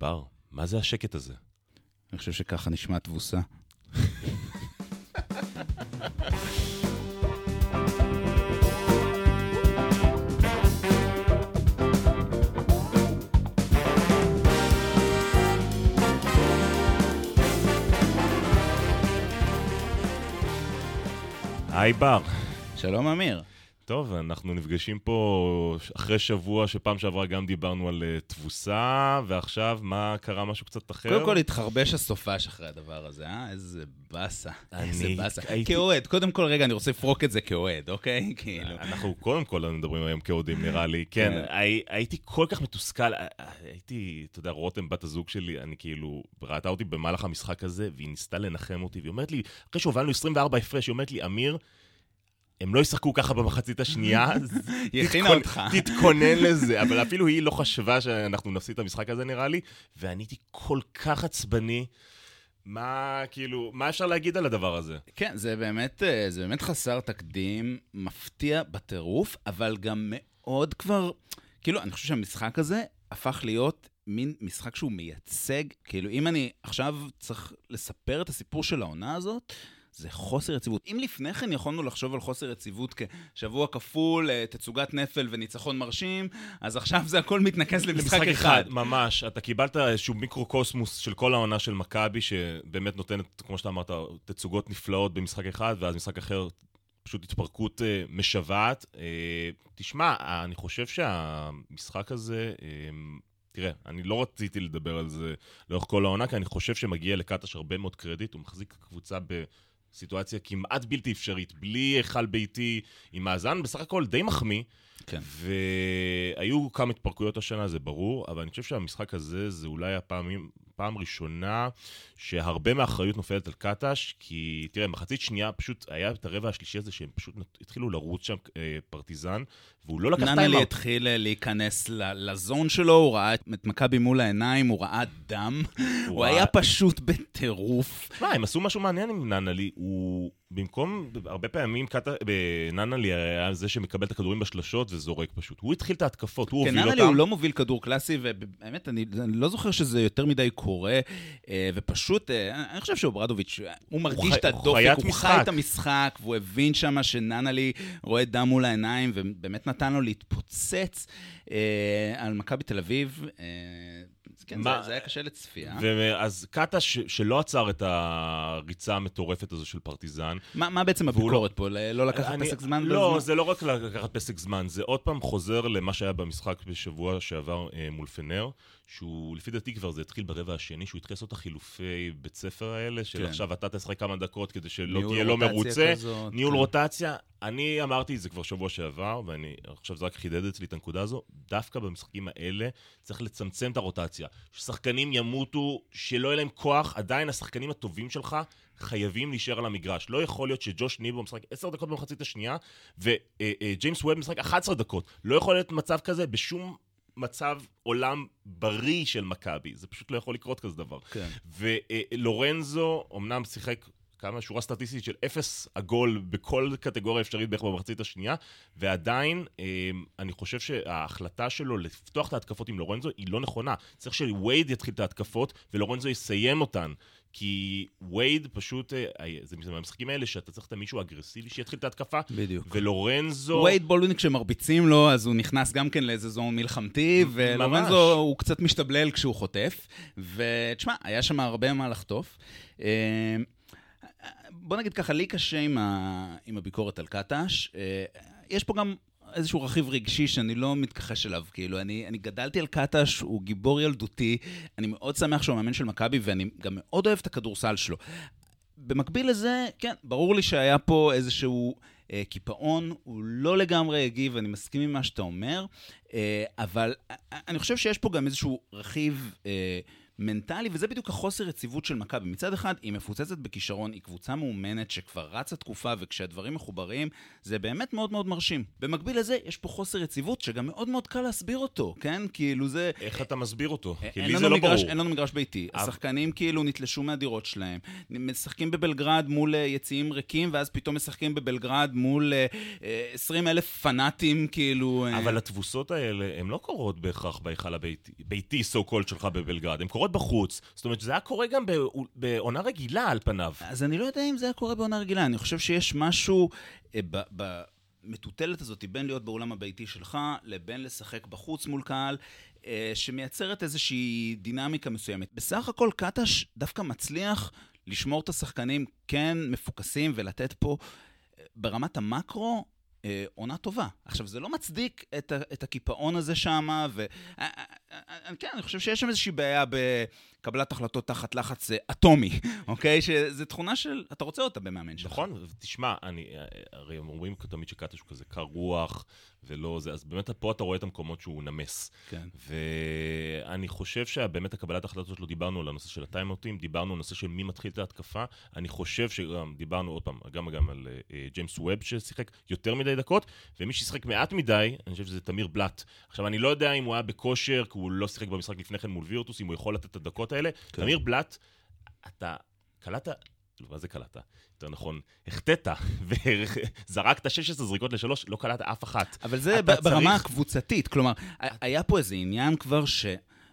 בר, מה זה השקט הזה? אני חושב שככה נשמע תבוסה. היי בר. שלום אמיר. טוב, אנחנו נפגשים פה אחרי שבוע שפעם שעברה גם דיברנו על uh, תבוסה, ועכשיו מה קרה משהו קצת אחר? קודם כל התחרבש הסופש אחרי הדבר הזה, אה? איזה באסה. איזה באסה. הייתי- כאוהד, קודם כל, רגע, אני רוצה לפרוק את זה כאוהד, אוקיי? כאילו. אנחנו קודם כל מדברים היום כאוהדים, נראה לי. כן, כן. הי, הייתי כל כך מתוסכל, אה, אה, הייתי, אתה יודע, רותם, בת הזוג שלי, אני כאילו, ראתה אותי במהלך המשחק הזה, והיא ניסתה לנחם אותי, והיא אומרת לי, אחרי שהובלנו 24 הפרש, היא אומרת לי, אמיר, הם לא ישחקו ככה במחצית השנייה, היא הכינה אותך. תתכונן לזה, אבל אפילו היא לא חשבה שאנחנו נפסיד את המשחק הזה, נראה לי, ואני הייתי כל כך עצבני. מה, כאילו, מה אפשר להגיד על הדבר הזה? כן, זה באמת, אה, זה באמת חסר תקדים, מפתיע בטירוף, אבל גם מאוד כבר, כאילו, אני חושב שהמשחק הזה הפך להיות מין משחק שהוא מייצג, כאילו, אם אני עכשיו צריך לספר את הסיפור של העונה הזאת, זה חוסר יציבות. אם לפני כן יכולנו לחשוב על חוסר יציבות כשבוע כפול, אה, תצוגת נפל וניצחון מרשים, אז עכשיו זה הכל מתנקז למשחק אחד. ממש. אתה קיבלת איזשהו מיקרו-קוסמוס של כל העונה של מכבי, שבאמת נותנת, כמו שאתה אמרת, תצוגות נפלאות במשחק אחד, ואז משחק אחר, פשוט התפרקות אה, משוועת. אה, תשמע, אני חושב שהמשחק הזה... אה, תראה, אני לא רציתי לדבר על זה לאורך כל העונה, כי אני חושב שמגיע לקטש הרבה מאוד קרדיט, הוא מחזיק קבוצה בסיטואציה כמעט בלתי אפשרית, בלי היכל ביתי, עם מאזן בסך הכל די מחמיא. כן. והיו כמה התפרקויות השנה, זה ברור, אבל אני חושב שהמשחק הזה זה אולי הפעמים, פעם ראשונה שהרבה מהאחריות נופלת על קטש, כי תראה, מחצית שנייה פשוט היה את הרבע השלישי הזה שהם פשוט התחילו לרוץ שם אה, פרטיזן, והוא לא לקח ננלי timeout. התחיל אה, להיכנס ל zone שלו, הוא ראה את מכבי מול העיניים, הוא ראה דם. הוא ראה- היה פשוט בטירוף. תשמע, הם עשו משהו מעניין עם ננלי, הוא במקום, הרבה פעמים קטש, ננלי היה זה שמקבל את הכדורים בשלשות וזורק פשוט. הוא התחיל את ההתקפות, הוא כן, הוביל ננלי אותם. הוא לא מוביל כדור קלאסי, ובאמת, אני אני לא זוכר שזה יותר מדי קורה, אה, ופשוט, אה, אני חושב שאוברדוביץ', אה, הוא מרגיש חי- את הוא הדופק, הוא משחק. חי את המשחק, והוא הבין שם שננלי רואה דם מול העיניים, ובאמת נתן לו להתפוצץ אה, על מכבי תל אביב. כן, מה- זה- זה היה קשה לצפייה. ואז קטש, שלא עצר את הריצה המטורפת הזו של פרטיזן, מה מה בעצם הביקורת פה? ל- לא לקחת אני- פסק זמן? לא, בזמן? זה לא רק לקחת פסק זמן, זה עוד פעם חוזר למה שהיה במשחק בשבוע שעבר אה, מול פנר, שהוא לפי דעתי כבר זה התחיל ברבע השני, שהוא התחיל לעשות את החילופי בית ספר האלה, של כן. עכשיו אתה תשחק כמה דקות כדי שלא תהיה לא מרוצה. כזאת, ניהול כן. רוטציה, אני אמרתי את זה כבר שבוע שעבר, ואני עכשיו זה רק חידד אצלי את הנקודה הזו, דווקא במשחקים האלה צריך לצמצם את הרוטציה. ששחקנים ימותו, שלא יהיה להם כוח, עדיין השחקנים הטובים שלך חייבים להישאר על המגרש. לא יכול להיות שג'וש ניבו משחק 10 דקות במחצית השנייה, וג'יימס ווב משחק 11 דקות. לא יכול להיות מצב כזה בשום מצב עולם בריא של מכבי. זה פשוט לא יכול לקרות כזה דבר. כן. ולורנזו אמנם שיחק כמה שורה סטטיסטית של אפס עגול בכל קטגוריה אפשרית בערך במחצית השנייה, ועדיין אה, אני חושב שההחלטה שלו לפתוח את ההתקפות עם לורנזו היא לא נכונה. צריך שווייד יתחיל את ההתקפות ולורנזו יסיים אותן. כי וייד פשוט, אה, זה מהמשחקים האלה שאתה צריך את מישהו אגרסיבי שיתחיל את ההתקפה, בדיוק. ולורנזו... וייד בולדווין כשמרביצים לו, אז הוא נכנס גם כן לאיזה זון מלחמתי, ולורנזו הוא קצת משתבלל כשהוא חוטף. ותשמע, היה שם הרבה מה לחטוף. אה, בוא נגיד ככה, לי קשה עם, ה... עם הביקורת על קטש. אה, יש פה גם איזשהו רכיב רגשי שאני לא מתכחש אליו. כאילו, אני, אני גדלתי על קטש, הוא גיבור ילדותי, אני מאוד שמח שהוא מאמן של מכבי, ואני גם מאוד אוהב את הכדורסל שלו. במקביל לזה, כן, ברור לי שהיה פה איזשהו אה, קיפאון, הוא לא לגמרי הגיב, אני מסכים עם מה שאתה אומר, אה, אבל אה, אני חושב שיש פה גם איזשהו רכיב אה, מנטלי, וזה בדיוק החוסר יציבות של מכבי. מצד אחד, היא מפוצצת בכישרון, היא קבוצה מאומנת שכבר רצה תקופה, וכשהדברים מחוברים, זה באמת מאוד מאוד מרשים. במקביל לזה, יש פה חוסר יציבות שגם מאוד מאוד קל להסביר אותו, כן? כאילו זה... איך אתה מסביר אותו? כי לי זה לא מגרש, ברור. אין לנו מגרש ביתי. אבל... השחקנים כאילו נתלשו מהדירות שלהם. משחקים בבלגרד מול אה, יציאים ריקים, ואז פתאום משחקים בבלגרד מול 20 אה, אלף פנאטים, כאילו... אבל התבוסות האלה, הן לא קורות בהכרח בהיכל הביתי, so called שלך בבלגרד. הן קורות בחוץ. זאת אומרת, זה היה קורה גם בעונה רגילה על פניו. אז אני לא יודע אם זה היה קורה בעונה רגילה. אני חושב שיש משהו אה, במטוטלת הזאת בין להיות באולם הביתי שלך, לבין לשחק בחוץ מול קהל, אה, שמייצרת איזושהי דינמיקה מסוימת. בסך הכל קטש דווקא מצליח לשמור את השחקנים כן מפוקסים ולתת פה אה, ברמת המקרו אה, עונה טובה. עכשיו, זה לא מצדיק את, את הקיפאון הזה שם, וכן, אה, אה, אני חושב שיש שם איזושהי בעיה בקבלת החלטות תחת לחץ אטומי, אוקיי? שזו תכונה של, אתה רוצה אותה במאמן שלך. נכון, תשמע, אני, הרי אומרים תמיד שקטש הוא כזה קר רוח, ולא זה, אז באמת פה אתה רואה את המקומות שהוא נמס. כן. ואני חושב שבאמת הקבלת החלטות שלו, דיברנו על הנושא של הטיימאוטים, דיברנו על הנושא של מי מתחיל את ההתקפה, אני חושב שגם דיברנו עוד פעם, גם, גם על uh, ג'יימס ווב ששיחק יותר מדי דקות, ומי ששיחק מעט מדי, אני חושב שזה תמיר בלאט. עכשיו, אני לא יודע אם הוא היה בכושר, כי הוא לא שיחק במשחק לפני כן מול וירטוס, אם הוא יכול לתת את הדקות האלה. כן. תמיר בלאט, אתה קלטת מה זה קלעת? יותר נכון, החטאת וזרקת 16 זריקות לשלוש, לא קלעת אף אחת. אבל זה ברמה צריך... הקבוצתית, כלומר, היה פה איזה עניין כבר ש...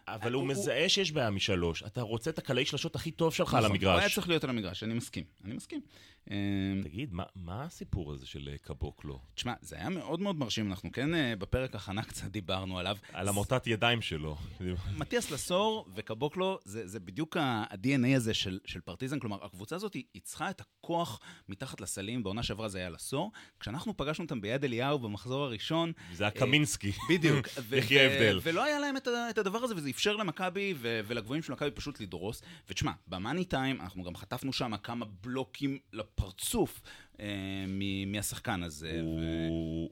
אבל הוא מזהה שיש בעיה משלוש. אתה רוצה את הקלעי שלשות הכי טוב שלך על נכון, המגרש. הוא היה צריך להיות על המגרש, אני מסכים. אני מסכים. אמ, תגיד, מה, מה הסיפור הזה של אה, קבוקלו? תשמע, זה היה מאוד מאוד מרשים, אנחנו כן אה, בפרק הכנה קצת דיברנו עליו. על המוטת ידיים שלו. מתיאס לסור וקבוקלו, זה, זה בדיוק ה-DNA הזה של, של פרטיזן, כלומר, הקבוצה הזאת צריכה את הכוח מתחת לסלים, בעונה שעברה זה היה לסור. כשאנחנו פגשנו אותם ביד אליהו במחזור הראשון... זה היה קמינסקי. אה, בדיוק. יחי ההבדל. ולא היה להם את, את הדבר הזה, וזה אפשר למכבי ולגבוהים של מכבי פשוט לדרוס. ותשמע, במאני טיים, אנחנו גם חטפנו שם כמה בלוקים לפרצוף אה, מהשחקן הזה. הוא, ו...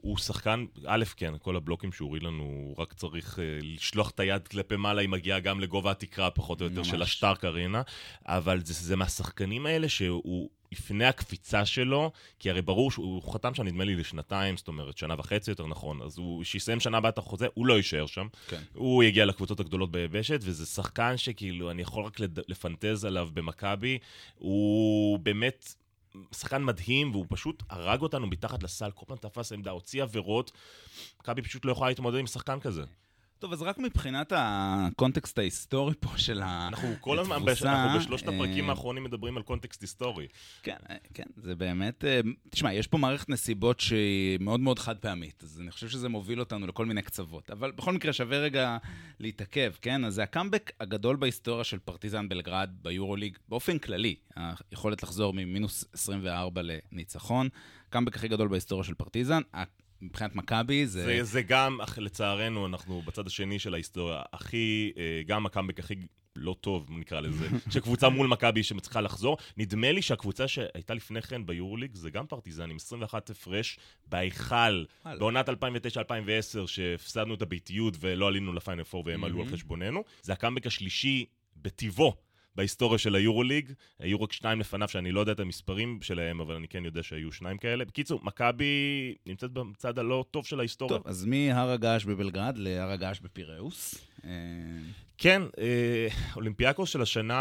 הוא שחקן, א', כן, כל הבלוקים שהוא הוריד לנו, הוא רק צריך אה, לשלוח את היד כלפי מעלה, היא מגיעה גם לגובה התקרה, פחות או יותר, ממש. של השטארק ארינה, אבל זה, זה מהשחקנים האלה שהוא... לפני הקפיצה שלו, כי הרי ברור שהוא חתם שם נדמה לי לשנתיים, זאת אומרת שנה וחצי יותר נכון, אז הוא, שיסיים שנה הבאה את החוזה, הוא לא יישאר שם. כן. הוא יגיע לקבוצות הגדולות ביבשת, וזה שחקן שכאילו, אני יכול רק לפנטז עליו במכבי, הוא באמת... שחקן מדהים, והוא פשוט הרג אותנו מתחת לסל, כל פעם תפס עמדה, הוציא עבירות. מכבי פשוט לא יכולה להתמודד עם שחקן כזה. טוב, אז רק מבחינת הקונטקסט ההיסטורי פה של התבוסה... אנחנו כל הזמן, אנחנו בשלושת הפרקים אה, האחרונים מדברים על קונטקסט היסטורי. כן, אה, כן, זה באמת... אה, תשמע, יש פה מערכת נסיבות שהיא מאוד מאוד חד פעמית, אז אני חושב שזה מוביל אותנו לכל מיני קצוות. אבל בכל מקרה שווה רגע להתעכב, כן? אז זה הקאמבק הגדול בהיסטוריה של פרטיזן בלגרד ביורוליג, באופן כללי, היכולת לחזור ממינוס 24 לניצחון. הקאמבק הכי גדול בהיסטוריה של פרטיזן. מבחינת מכבי זה... זה... זה גם, לצערנו, אנחנו בצד השני של ההיסטוריה, הכי, אה, גם הקאמבק הכי לא טוב, נקרא לזה, שקבוצה מול מכבי שמצליחה לחזור. נדמה לי שהקבוצה שהייתה לפני כן ביורוליג זה גם פרטיזן עם 21 הפרש בהיכל, בעונת 2009-2010, שהפסדנו את הביתיות ולא עלינו לפיינל 4 והם עלו על חשבוננו. זה הקאמבק השלישי בטיבו בהיסטוריה של היורוליג. היו רק שניים לפניו שאני לא יודע את המספרים שלהם, אבל אני כן יודע שהיו שניים כאלה. בקיצור, מכבי נמצאת בצד הלא טוב של ההיסטוריה. טוב, אז מהר הגעש בבלגרד להר הגעש בפיראוס. כן, אה, אולימפיאקוס של השנה,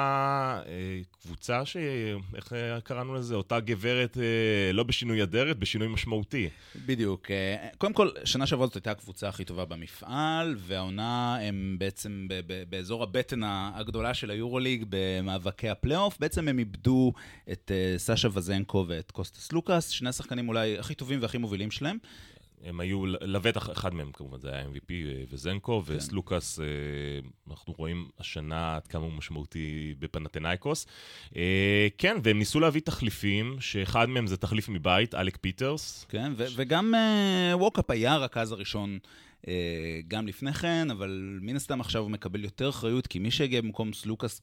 אה, קבוצה ש... איך אה, קראנו לזה? אותה גברת לא בשינוי אדרת, בשינוי משמעותי. בדיוק. קודם כל, שנה שעברה זאת הייתה הקבוצה הכי טובה במפעל, והעונה הם בעצם באזור הבטן הגדולה של היורוליג במאבקי הפלייאוף. בעצם הם איבדו את סאשה וזנקוב ואת קוסטס סלוקאס, שני השחקנים אולי הכי טובים והכי מובילים שלהם. הם היו לבטח, אחד מהם כמובן, זה היה MVP אה, וזנקוב, כן. וסלוקאס, אה, אנחנו רואים השנה עד כמה הוא משמעותי בפנתנאיקוס. אה, כן, והם ניסו להביא תחליפים, שאחד מהם זה תחליף מבית, אלק פיטרס. כן, ש... וגם ווקאפ היה הרכז הראשון. גם לפני כן, אבל מן הסתם עכשיו הוא מקבל יותר אחריות, כי מי שהגיע במקום סלוקאס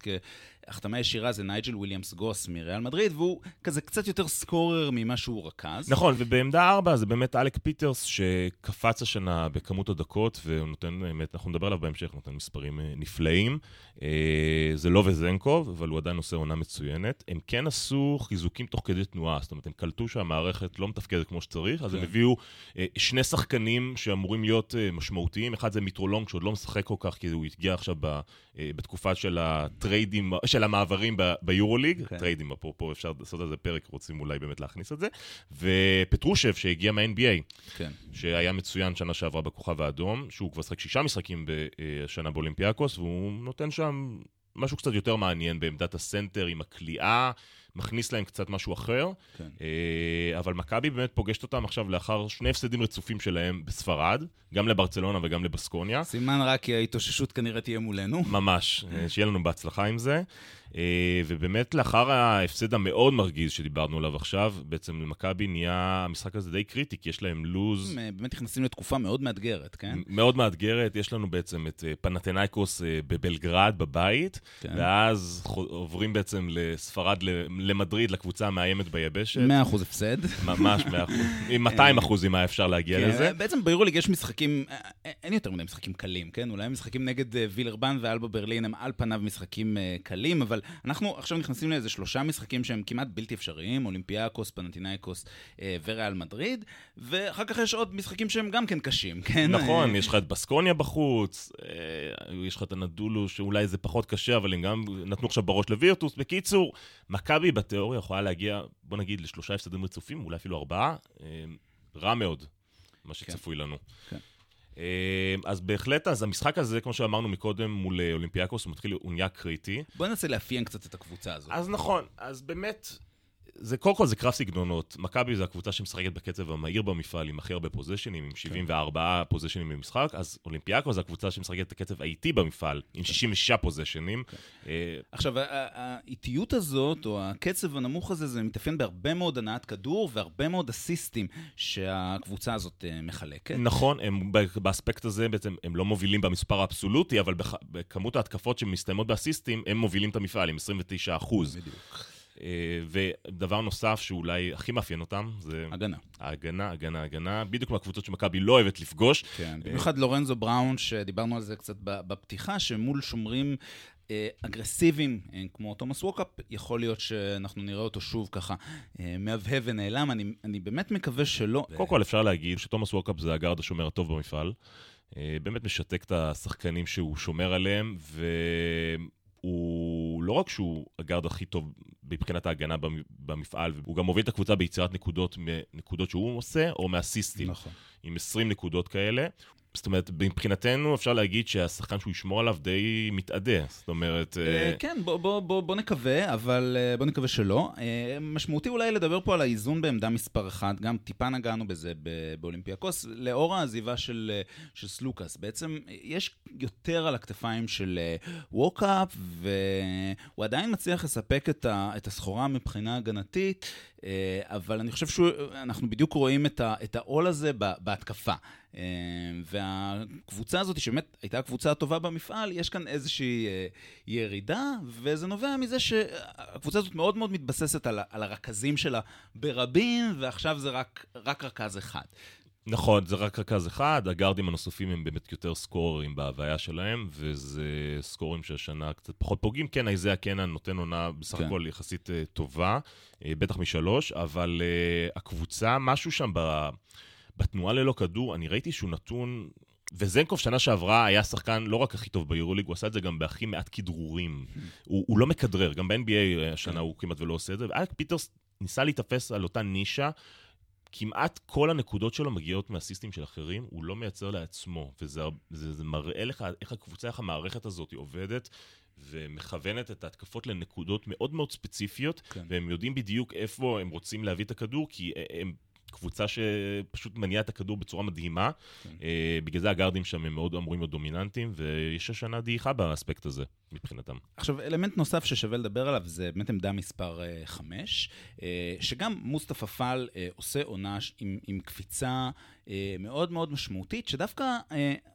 החתמה ישירה זה נייג'ל וויליאמס גוס מריאל מדריד, והוא כזה קצת יותר scorer ממה שהוא רכז. נכון, ובעמדה 4 זה באמת אלק פיטרס, שקפץ השנה בכמות הדקות, והוא נותן, באמת, אנחנו נדבר עליו בהמשך, נותן מספרים אה, נפלאים. אה, זה לא וזנקוב, אבל הוא עדיין עושה עונה מצוינת. הם כן עשו חיזוקים תוך כדי תנועה, זאת אומרת, הם קלטו שהמערכת לא מתפקדת כמו שצריך, אז הם כן. הביאו אה, שני שחקנים שאמורים להיות משמעותיים. אחד זה מיטרולונג, שעוד לא משחק כל כך, כי הוא הגיע עכשיו בתקופה של הטריידים, של המעברים ביורוליג. כן. טריידים, אפרופו, אפשר לעשות על זה פרק, רוצים אולי באמת להכניס את זה. ופטרושב, שהגיע מה-NBA, כן. שהיה מצוין שנה שעברה בכוכב האדום, שהוא כבר שחק שישה משחקים בשנה באולימפיאקוס, והוא נותן שם משהו קצת יותר מעניין בעמדת הסנטר עם הכליאה. מכניס להם קצת משהו אחר. כן. אה, אבל מכבי באמת פוגשת אותם עכשיו לאחר שני הפסדים רצופים שלהם בספרד, גם לברצלונה וגם לבסקוניה. סימן רק כי ההתאוששות כנראה תהיה מולנו. ממש, אה, שיהיה לנו בהצלחה עם זה. אה, ובאמת לאחר ההפסד המאוד מרגיז שדיברנו עליו עכשיו, בעצם למכבי נהיה המשחק הזה די קריטי, כי יש להם לוז... הם באמת נכנסים לתקופה מאוד מאתגרת, כן? מאוד מאתגרת, יש לנו בעצם את פנתנאיקוס בבלגרד בבית, כן. ואז עוברים בעצם לספרד, למדריד, לקבוצה המאיימת ביבשת. 100% הפסד. ממש 100%. עם 200 אחוז, אם היה אפשר להגיע כן, לזה. בעצם ביורוליג יש משחקים, אה, אה, אין יותר מדי משחקים קלים, כן? אולי משחקים נגד אה, וילרבן ואלבה ברלין הם על פניו משחקים קלים, אבל אנחנו עכשיו נכנסים לאיזה שלושה משחקים שהם כמעט בלתי אפשריים, אולימפיאקוס, פנטינאיקוס וריאל מדריד, ואחר כך יש עוד משחקים שהם גם כן קשים, כן? נכון, יש לך את בסקוניה בחוץ, יש לך את הנדולו, שאולי זה פחות קשה, אבל הם גם נתנו עכשיו בראש לווירטוס. בקיצור, מכבי בתיאוריה יכולה להגיע, בוא נגיד, לשלושה הפסדים רצופים, אולי אפילו ארבעה. רע מאוד, מה שצפוי כן. לנו. כן. אה, אז בהחלט, אז המשחק הזה, כמו שאמרנו מקודם, מול אה, אולימפיאקוס, הוא מתחיל, הוא נהיה קריטי. בוא ננסה לאפיין קצת את הקבוצה הזאת. אז נכון, אז באמת, זה קודם כל זה קרב סגנונות. מכבי זה הקבוצה שמשחקת בקצב המהיר במפעל עם הכי הרבה פוזיישנים, עם 74 כן. פוזיישנים במשחק, אז אולימפיאקו זה הקבוצה שמשחקת בקצב האיטי במפעל, עם 66 כן. פוזיישנים. כן. אה, עכשיו, האיטיות הזאת, או הקצב הנמוך הזה, זה מתאפיין בהרבה מאוד הנעת כדור והרבה מאוד אסיסטים שהקבוצה הזאת אה, מחלקת. נכון, הם, באספקט הזה בעצם הם לא מובילים במספר האבסולוטי, אבל בכמות ההתקפות שמסתיימות באסיסטים, הם מובילים את המפעל עם 29 אחוז. בדיוק. אה, ודבר נוסף שאולי הכי מאפיין אותם, זה... הגנה. ההגנה, הגנה, הגנה. בדיוק מהקבוצות שמכבי לא אוהבת לפגוש. כן, אה, במיוחד לורנזו בראון, שדיברנו על זה קצת בפתיחה, שמול שומרים אה, אגרסיביים, כמו תומאס ווקאפ, יכול להיות שאנחנו נראה אותו שוב ככה מהבהב ונעלם. אני, אני באמת מקווה שלא. קודם כל אפשר להגיד שתומאס ווקאפ זה הגארד השומר הטוב במפעל. באמת משתק את השחקנים שהוא שומר עליהם, והוא לא רק שהוא הגארד הכי טוב מבחינת ההגנה במפעל, הוא גם מוביל את הקבוצה ביצירת נקודות מנקודות שהוא עושה, או מאסיסטים. נכון. עם 20 נקודות כאלה. זאת אומרת, מבחינתנו אפשר להגיד שהשחקן שהוא ישמור עליו די מתאדה. זאת אומרת... אה, אה, כן, בוא, בוא, בוא, בוא נקווה, אבל אה, בוא נקווה שלא. משמעותי אולי לדבר פה על האיזון בעמדה מספר אחת, גם טיפה נגענו בזה באולימפיאקוס, לאור העזיבה של, של סלוקאס. בעצם יש יותר על הכתפיים של ווקאפ, והוא עדיין מצליח לספק את הסחורה מבחינה הגנתית. אבל אני חושב שאנחנו בדיוק רואים את העול הזה בהתקפה. אה, והקבוצה הזאת, שבאמת הייתה הקבוצה הטובה במפעל, יש כאן איזושהי אה, ירידה, וזה נובע מזה שהקבוצה הזאת מאוד מאוד מתבססת על, הרכזים שלה ברבים, ועכשיו זה רק, רק רכז אחד. נכון, זה רק רכז אחד, הגארדים הנוספים הם באמת יותר סקוררים בהוויה שלהם, וזה סקורים שהשנה קצת פחות פוגעים. כן, איזיה קנן נותן עונה בסך כן. הכל יחסית uh, טובה, uh, בטח משלוש, אבל uh, הקבוצה, משהו שם ב, בתנועה ללא כדור, אני ראיתי שהוא נתון... וזנקוב שנה שעברה היה שחקן לא רק הכי טוב ביורוליג, הוא עשה את זה גם בהכי מעט כדרורים. הוא, הוא לא מכדרר, גם ב-NBA השנה כן. הוא כמעט ולא עושה את זה, ואלק פיטרס ניסה להתאפס על אותה נישה. כמעט כל הנקודות שלו מגיעות מהסיסטים של אחרים, הוא לא מייצר לעצמו, וזה זה, זה מראה לך איך הקבוצה, איך המערכת הזאת עובדת, ומכוונת את ההתקפות לנקודות מאוד מאוד ספציפיות, כן. והם יודעים בדיוק איפה הם רוצים להביא את הכדור, כי הם קבוצה שפשוט מניעה את הכדור בצורה מדהימה. כן. Uh, בגלל זה הגארדים שם הם מאוד אמורים להיות דומיננטיים, ויש השנה דעיכה באספקט הזה, מבחינתם. עכשיו, אלמנט נוסף ששווה לדבר עליו זה באמת עמדה מספר 5, uh, uh, שגם מוסטפא פאל עושה עונה עם, עם קפיצה מאוד מאוד משמעותית, שדווקא...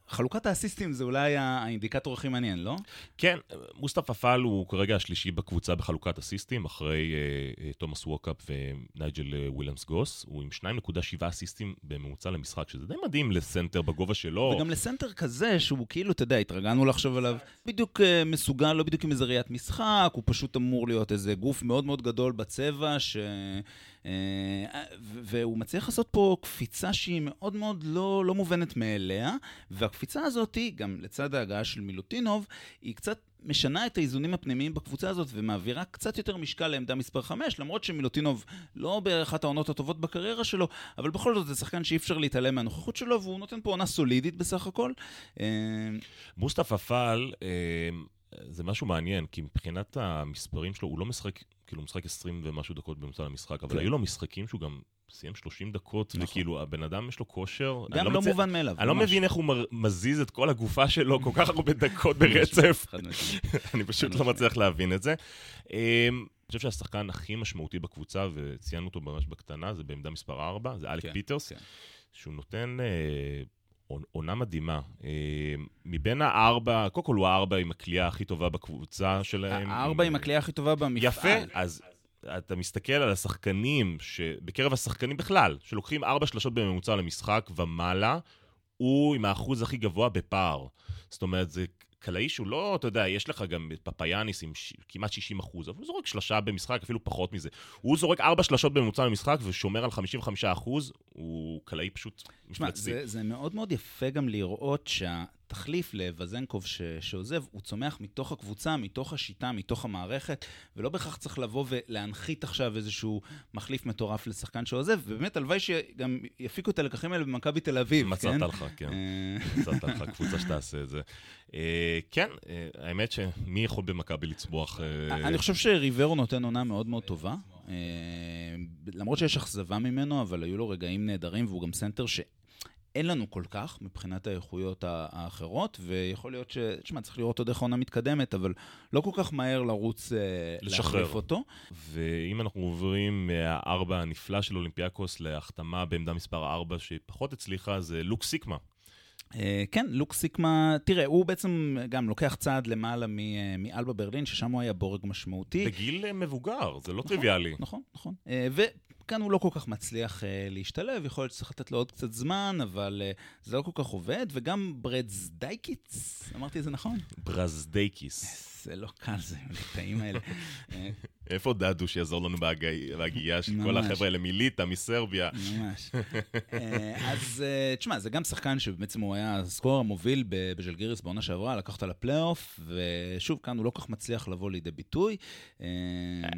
חלוקת האסיסטים זה אולי האינדיקטור הכי מעניין, לא? כן, מוסטפא פאל הוא כרגע השלישי בקבוצה בחלוקת אסיסטים, אחרי אה, תומאס ווקאפ ונייג'ל אה, וויליאמס גוס. הוא עם 2.7 אסיסטים בממוצע למשחק, שזה די מדהים לסנטר בגובה שלו. וגם לסנטר כזה, שהוא כאילו, אתה יודע, התרגלנו לחשוב עליו, בדיוק אה, מסוגל, לא בדיוק עם איזה ראיית משחק, הוא פשוט אמור להיות איזה גוף מאוד מאוד גדול בצבע, ש... אה, והוא מצליח לעשות פה קפיצה שהיא מאוד מאוד לא, לא מובנת מאליה, והקפיצה הזאת, גם לצד ההגעה של מילוטינוב, היא קצת משנה את האיזונים הפנימיים בקבוצה הזאת ומעבירה קצת יותר משקל לעמדה מספר 5, למרות שמילוטינוב לא באחת העונות הטובות בקריירה שלו, אבל בכל זאת זה שחקן שאי אפשר להתעלם מהנוכחות שלו, והוא נותן פה עונה סולידית בסך הכל. אה, מוסטפא פאל, אה, זה משהו מעניין, כי מבחינת המספרים שלו, הוא לא משחק כאילו משחק 20 ומשהו דקות בממוצע למשחק, אבל כן. היו לו משחקים שהוא גם סיים 30 דקות, נכון. וכאילו הבן אדם יש לו כושר. גם לא, לא מצ... מובן מאליו. אני לא ממש. לא מבין איך הוא מזיז את כל הגופה שלו כל כך הרבה דקות ברצף. אני פשוט לא מצליח להבין את זה. אמ, אני חושב שהשחקן הכי משמעותי בקבוצה, וציינו אותו ממש בקטנה, זה בעמדה מספר 4, זה אלק כן, פיטרס, כן. שהוא נותן... עונה מדהימה. אה, מבין הארבע, קודם כל הוא הארבע עם הכלייה הכי טובה בקבוצה שלהם. הארבע עם הכלייה הכי טובה במפעל. יפה, אז אתה מסתכל על השחקנים, בקרב השחקנים בכלל, שלוקחים ארבע שלשות בממוצע למשחק ומעלה, הוא עם האחוז הכי גבוה בפער. זאת אומרת, זה קלעי שהוא לא, אתה יודע, יש לך גם פפאיאניס עם ש... כמעט 60 אחוז, אבל הוא זורק שלושה במשחק, אפילו פחות מזה. הוא זורק ארבע שלשות בממוצע במשחק ושומר על 55 אחוז, הוא קלעי פשוט מפלצתי. זה, זה מאוד מאוד יפה גם לראות שה... תחליף לווזנקוב ש, שעוזב, הוא צומח מתוך הקבוצה, מתוך השיטה, מתוך המערכת, ולא בהכרח צריך לבוא ולהנחית עכשיו איזשהו מחליף מטורף לשחקן שעוזב, ובאמת, הלוואי שגם יפיקו את הלקחים האלה במכבי תל אביב, מצאת כן? לך, כן. אה, מצאת לך קבוצה שתעשה את זה. אה, כן, אה, האמת שמי יכול במכבי לצמוח? אני חושב שריברו נותן עונה מאוד מאוד טובה. למרות שיש אכזבה ממנו, אבל היו לו רגעים נהדרים, והוא גם סנטר ש... אין לנו כל כך מבחינת האיכויות האחרות, ויכול להיות ש... תשמע, צריך לראות עוד איך העונה מתקדמת, אבל לא כל כך מהר לרוץ אה, להחליף אותו. ואם אנחנו עוברים מהארבע הנפלא של אולימפיאקוס להחתמה בעמדה מספר ארבע שפחות הצליחה, זה לוק סיקמה. Uh, כן, לוק סיקמה, תראה, הוא בעצם גם לוקח צעד למעלה אה, מאלבה ברלין, ששם הוא היה בורג משמעותי. בגיל מבוגר, זה לא נכון, טריוויאלי. נכון, נכון. כאן הוא לא כל כך מצליח uh, להשתלב, יכול להיות שצריך לתת לו עוד קצת זמן, אבל uh, זה לא כל כך עובד, וגם ברזדייקיץ, אמרתי את זה נכון? ברזדייקיס. זה לא קל, זה הליטאים האלה. איפה דדו שיעזור לנו בהגייה של כל החבר'ה האלה מליטא, מסרביה? ממש. אה, אז תשמע, זה גם שחקן שבעצם הוא היה הסקורר המוביל בז'לגיריס בעונה שעברה, לקח אותה לפלייאוף, ושוב, כאן הוא לא כל כך מצליח לבוא לידי ביטוי.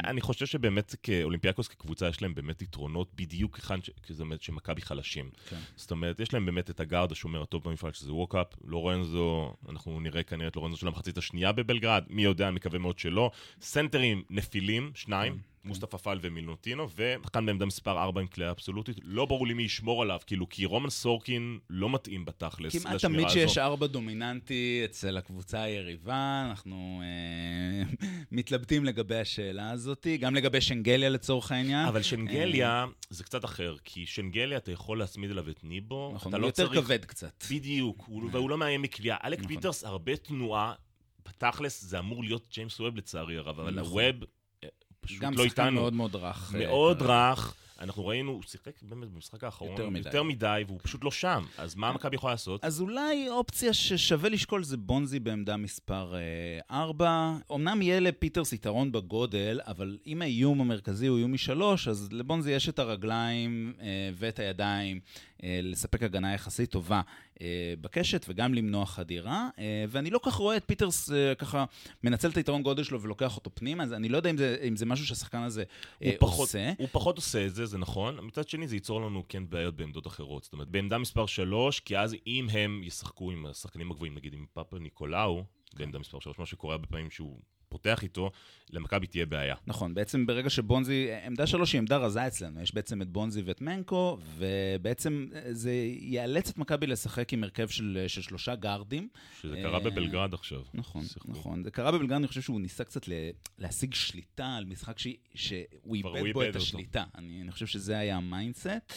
אני חושב שבאמת כאולימפיאקוס כקבוצה יש להם באמת יתרונות בדיוק היכן, זאת אומרת שמכבי חלשים. כן. זאת אומרת, יש להם באמת את הגארד השומר הטוב במפעל, שזה ווקאפ, לורנזו, אנחנו נראה כנראה את לורנזו של המחצית השנייה בבלגרד, מי יודע, מקווה מאוד שלא. סנטרים נפילים, שניים. כן. מוסטפא פאל ומילוטינוב, ושחקן בעמדה מספר 4 עם קליעה אבסולוטית. לא ברור לי מי ישמור עליו, כאילו, כי רומן סורקין לא מתאים בתכלס לשמירה הזו. כמעט תמיד שיש ארבע דומיננטי אצל הקבוצה היריבה, אנחנו אה, מתלבטים לגבי השאלה הזאת, גם לגבי שנגליה לצורך העניין. אבל שנגליה אה, זה קצת אחר, כי שנגליה אתה יכול להצמיד אליו את ניבו, נכון, הוא לא יותר צריך... כבד קצת. בדיוק, הוא, והוא לא מאיים מקליעה. אלק נכון. פיטרס, הרבה תנועה, בתכלס זה אמור להיות ג'יימס ווב לצערי הרב, אבל נכון. הווב פשוט לא איתנו. גם שחקן מאוד מאוד רך. מאוד אה, רך. אנחנו ראינו, הוא שיחק באמת במשחק האחרון יותר מדי, יותר מדי והוא פשוט לא שם. אז מה מכבי יכולה לעשות? אז אולי אופציה ששווה לשקול זה בונזי בעמדה מספר 4. אה, אמנם יהיה לפיטרס יתרון בגודל, אבל אם האיום המרכזי הוא איום משלוש, אז לבונזי יש את הרגליים אה, ואת הידיים לספק הגנה יחסית טובה אה, בקשת וגם למנוע חדירה. אה, ואני לא כך רואה את פיטרס ככה מנצל את היתרון גודל שלו ולוקח אותו פנימה, אז אני לא יודע אם זה, אם זה משהו שהשחקן הזה הוא פחות, עושה. הוא פחות עושה את זה, זה נכון. מצד שני, זה ייצור לנו כן בעיות בעמדות אחרות. זאת אומרת, בעמדה מספר 3, כי אז אם הם ישחקו עם השחקנים הגבוהים, נגיד עם פאפניקולאו, בעמדה מספר 3, מה שקורה הרבה פעמים שהוא פותח איתו, למכבי תהיה בעיה. נכון, בעצם ברגע שבונזי, עמדה שלו שהיא עמדה רזה אצלנו, יש בעצם את בונזי ואת מנקו, ובעצם זה יאלץ את מכבי לשחק עם הרכב של, של שלושה גארדים. שזה קרה בבלגרד עכשיו. נכון, שיחקו. נכון. זה קרה בבלגרד, אני חושב שהוא ניסה קצת להשיג שליטה על משחק ש, שהוא איבד בו את השליטה. אני, אני חושב שזה היה ה mindset.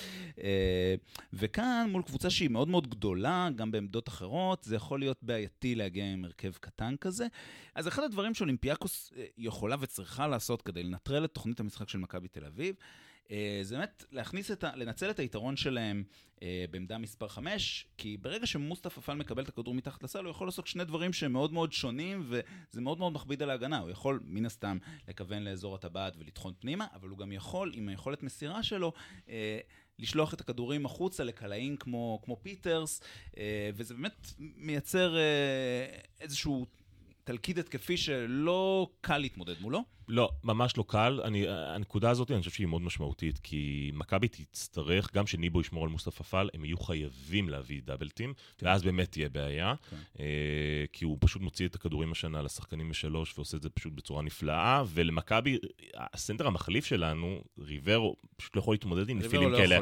וכאן, מול קבוצה שהיא מאוד מאוד גדולה, גם בעמדות אחרות, זה יכול להיות בעייתי להגיע עם הרכב קטן כזה. אז אחד הדברים שאולימפיאקוס יכולה וצריכה לעשות כדי לנטרל את תוכנית המשחק של מכבי תל אביב, אה, זה באמת להכניס את ה... לנצל את היתרון שלהם אה, בעמדה מספר 5, כי ברגע שמוסטפא פאל מקבל את הכדור מתחת לסל, הוא יכול לעשות שני דברים שהם מאוד מאוד שונים, וזה מאוד מאוד מכביד על ההגנה. הוא יכול, מן הסתם, לכוון לאזור הטבעת ולטחון פנימה, אבל הוא גם יכול, עם היכולת מסירה שלו, אה, לשלוח את הכדורים החוצה לקלעים כמו, כמו פיטרס, וזה באמת מייצר איזשהו תלכיד התקפי שלא קל להתמודד מולו? לא, ממש לא קל. אני, הנקודה הזאת, אני חושב שהיא מאוד משמעותית, כי מכבי תצטרך, גם שניבו ישמור על מוסטפא פאל, הם יהיו חייבים להביא דאבלטים, כן. ואז באמת תהיה בעיה, כן. אה, כי הוא פשוט מוציא את הכדורים השנה לשחקנים משלוש, ועושה את זה פשוט בצורה נפלאה, ולמכבי, הסנטר המחליף שלנו, ריברו, פשוט לא יכול להתמודד עם נפילים לא כאלה.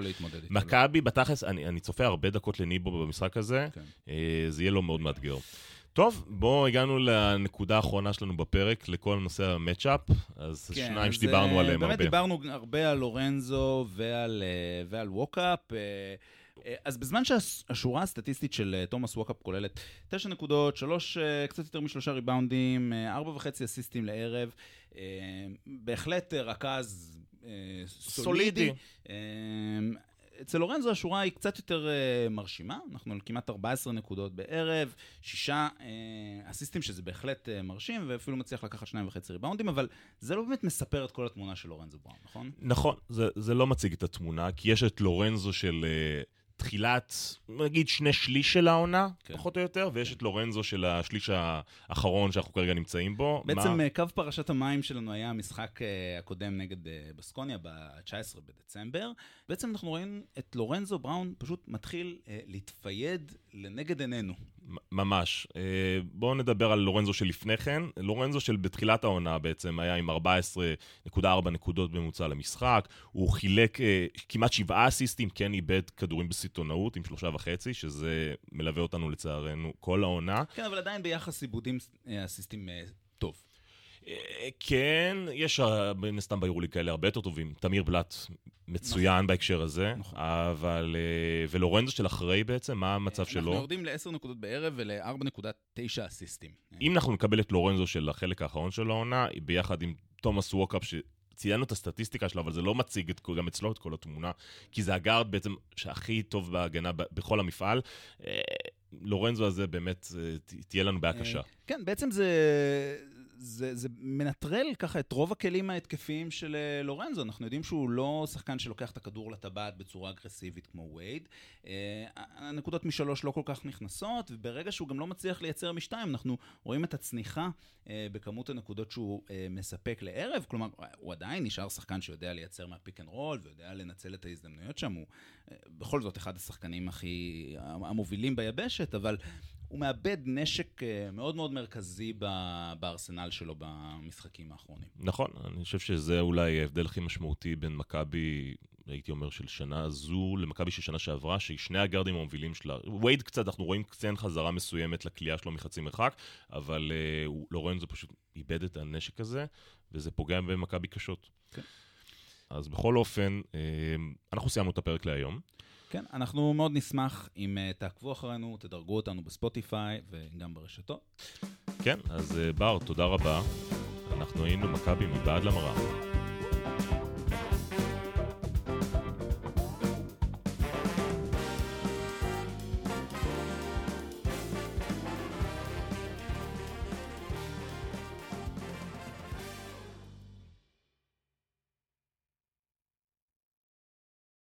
מכבי, בתכלס, אני, אני צופה הרבה דקות לניבו במשחק הזה, כן. אה, זה יהיה לו מאוד מאתגר. טוב, בואו הגענו לנקודה האחרונה שלנו בפרק, לכל נושא המצ'אפ, אז כן, שניים שדיברנו אה, עליהם באמת הרבה. באמת דיברנו הרבה על לורנזו ועל, אה, ועל ווקאפ. אה, אז בזמן שהשורה הסטטיסטית של תומאס ווקאפ כוללת 9 נקודות, 3, קצת יותר משלושה ריבאונדים, 4.5 אסיסטים לערב, בהחלט רכז סולידי. סולידי. אצל לורנזו השורה היא קצת יותר uh, מרשימה, אנחנו על כמעט 14 נקודות בערב, שישה uh, אסיסטים, שזה בהחלט uh, מרשים, ואפילו מצליח לקחת שניים וחצי ריבאונדים, אבל זה לא באמת מספר את כל התמונה של לורנזו בראון, נכון? נכון, זה, זה לא מציג את התמונה, כי יש את לורנזו של... Uh... תחילת, נגיד שני שליש של העונה, כן. פחות או יותר, ויש את לורנזו של השליש האחרון שאנחנו כרגע נמצאים בו. בעצם מה... קו פרשת המים שלנו היה המשחק הקודם נגד בסקוניה ב-19 בדצמבר. בעצם אנחנו רואים את לורנזו בראון פשוט מתחיל להתפייד לנגד עינינו. ממש. בואו נדבר על לורנזו שלפני כן. לורנזו של בתחילת העונה בעצם היה עם 14.4 נקודות בממוצע למשחק. הוא חילק כמעט שבעה אסיסטים, כן איבד כדורים בסיטונאות עם שלושה וחצי, שזה מלווה אותנו לצערנו כל העונה. כן, אבל עדיין ביחס עיבודים אסיסטים טוב. כן, יש מן הסתם ביורוליג כאלה הרבה יותר טובים. תמיר בלאט מצוין נכון. בהקשר הזה, נכון. אבל... ולורנזו של אחרי בעצם, מה המצב אנחנו שלו? אנחנו יורדים ל-10 נקודות בערב ול-4.9 אסיסטים. אם אנחנו נקבל את לורנזו של החלק האחרון של העונה, ביחד עם תומאס ווקאפ, ציינו את הסטטיסטיקה שלו, אבל זה לא מציג את, גם אצלו את כל התמונה, כי זה הגארד בעצם שהכי טוב בהגנה בכל המפעל. לורנזו הזה באמת, תהיה לנו בעיה קשה. כן, בעצם זה... זה, זה מנטרל ככה את רוב הכלים ההתקפיים של אה, לורנזו. אנחנו יודעים שהוא לא שחקן שלוקח את הכדור לטבעת בצורה אגרסיבית כמו וייד. אה, הנקודות משלוש לא כל כך נכנסות, וברגע שהוא גם לא מצליח לייצר משתיים, אנחנו רואים את הצניחה אה, בכמות הנקודות שהוא מספק לערב. כלומר, הוא עדיין נשאר שחקן שיודע לייצר מה pick and roll, ויודע לנצל את ההזדמנויות שם. הוא בכל זאת אחד השחקנים הכי המובילים ביבשת, אבל הוא מאבד נשק אה, מאוד מאוד מרכזי בארסנל שלו במשחקים האחרונים. נכון, אני חושב שזה אולי ההבדל הכי משמעותי בין מכבי, הייתי אומר, של שנה זו למכבי של שנה שעברה, ששני הגארדים המובילים שלה, וייד קצת, אנחנו רואים קצת חזרה מסוימת לקליעה שלו מחצי מרחק, אבל uh, לורנזו פשוט איבד את הנשק הזה, וזה פוגע במכבי קשות. כן. אז בכל אופן, uh, אנחנו סיימנו את הפרק להיום. כן, אנחנו מאוד נשמח אם uh, תעקבו אחרינו, תדרגו אותנו בספוטיפיי וגם ברשתות. כן, אז uh, בר, תודה רבה. אנחנו היינו מכבי מבעד למראה.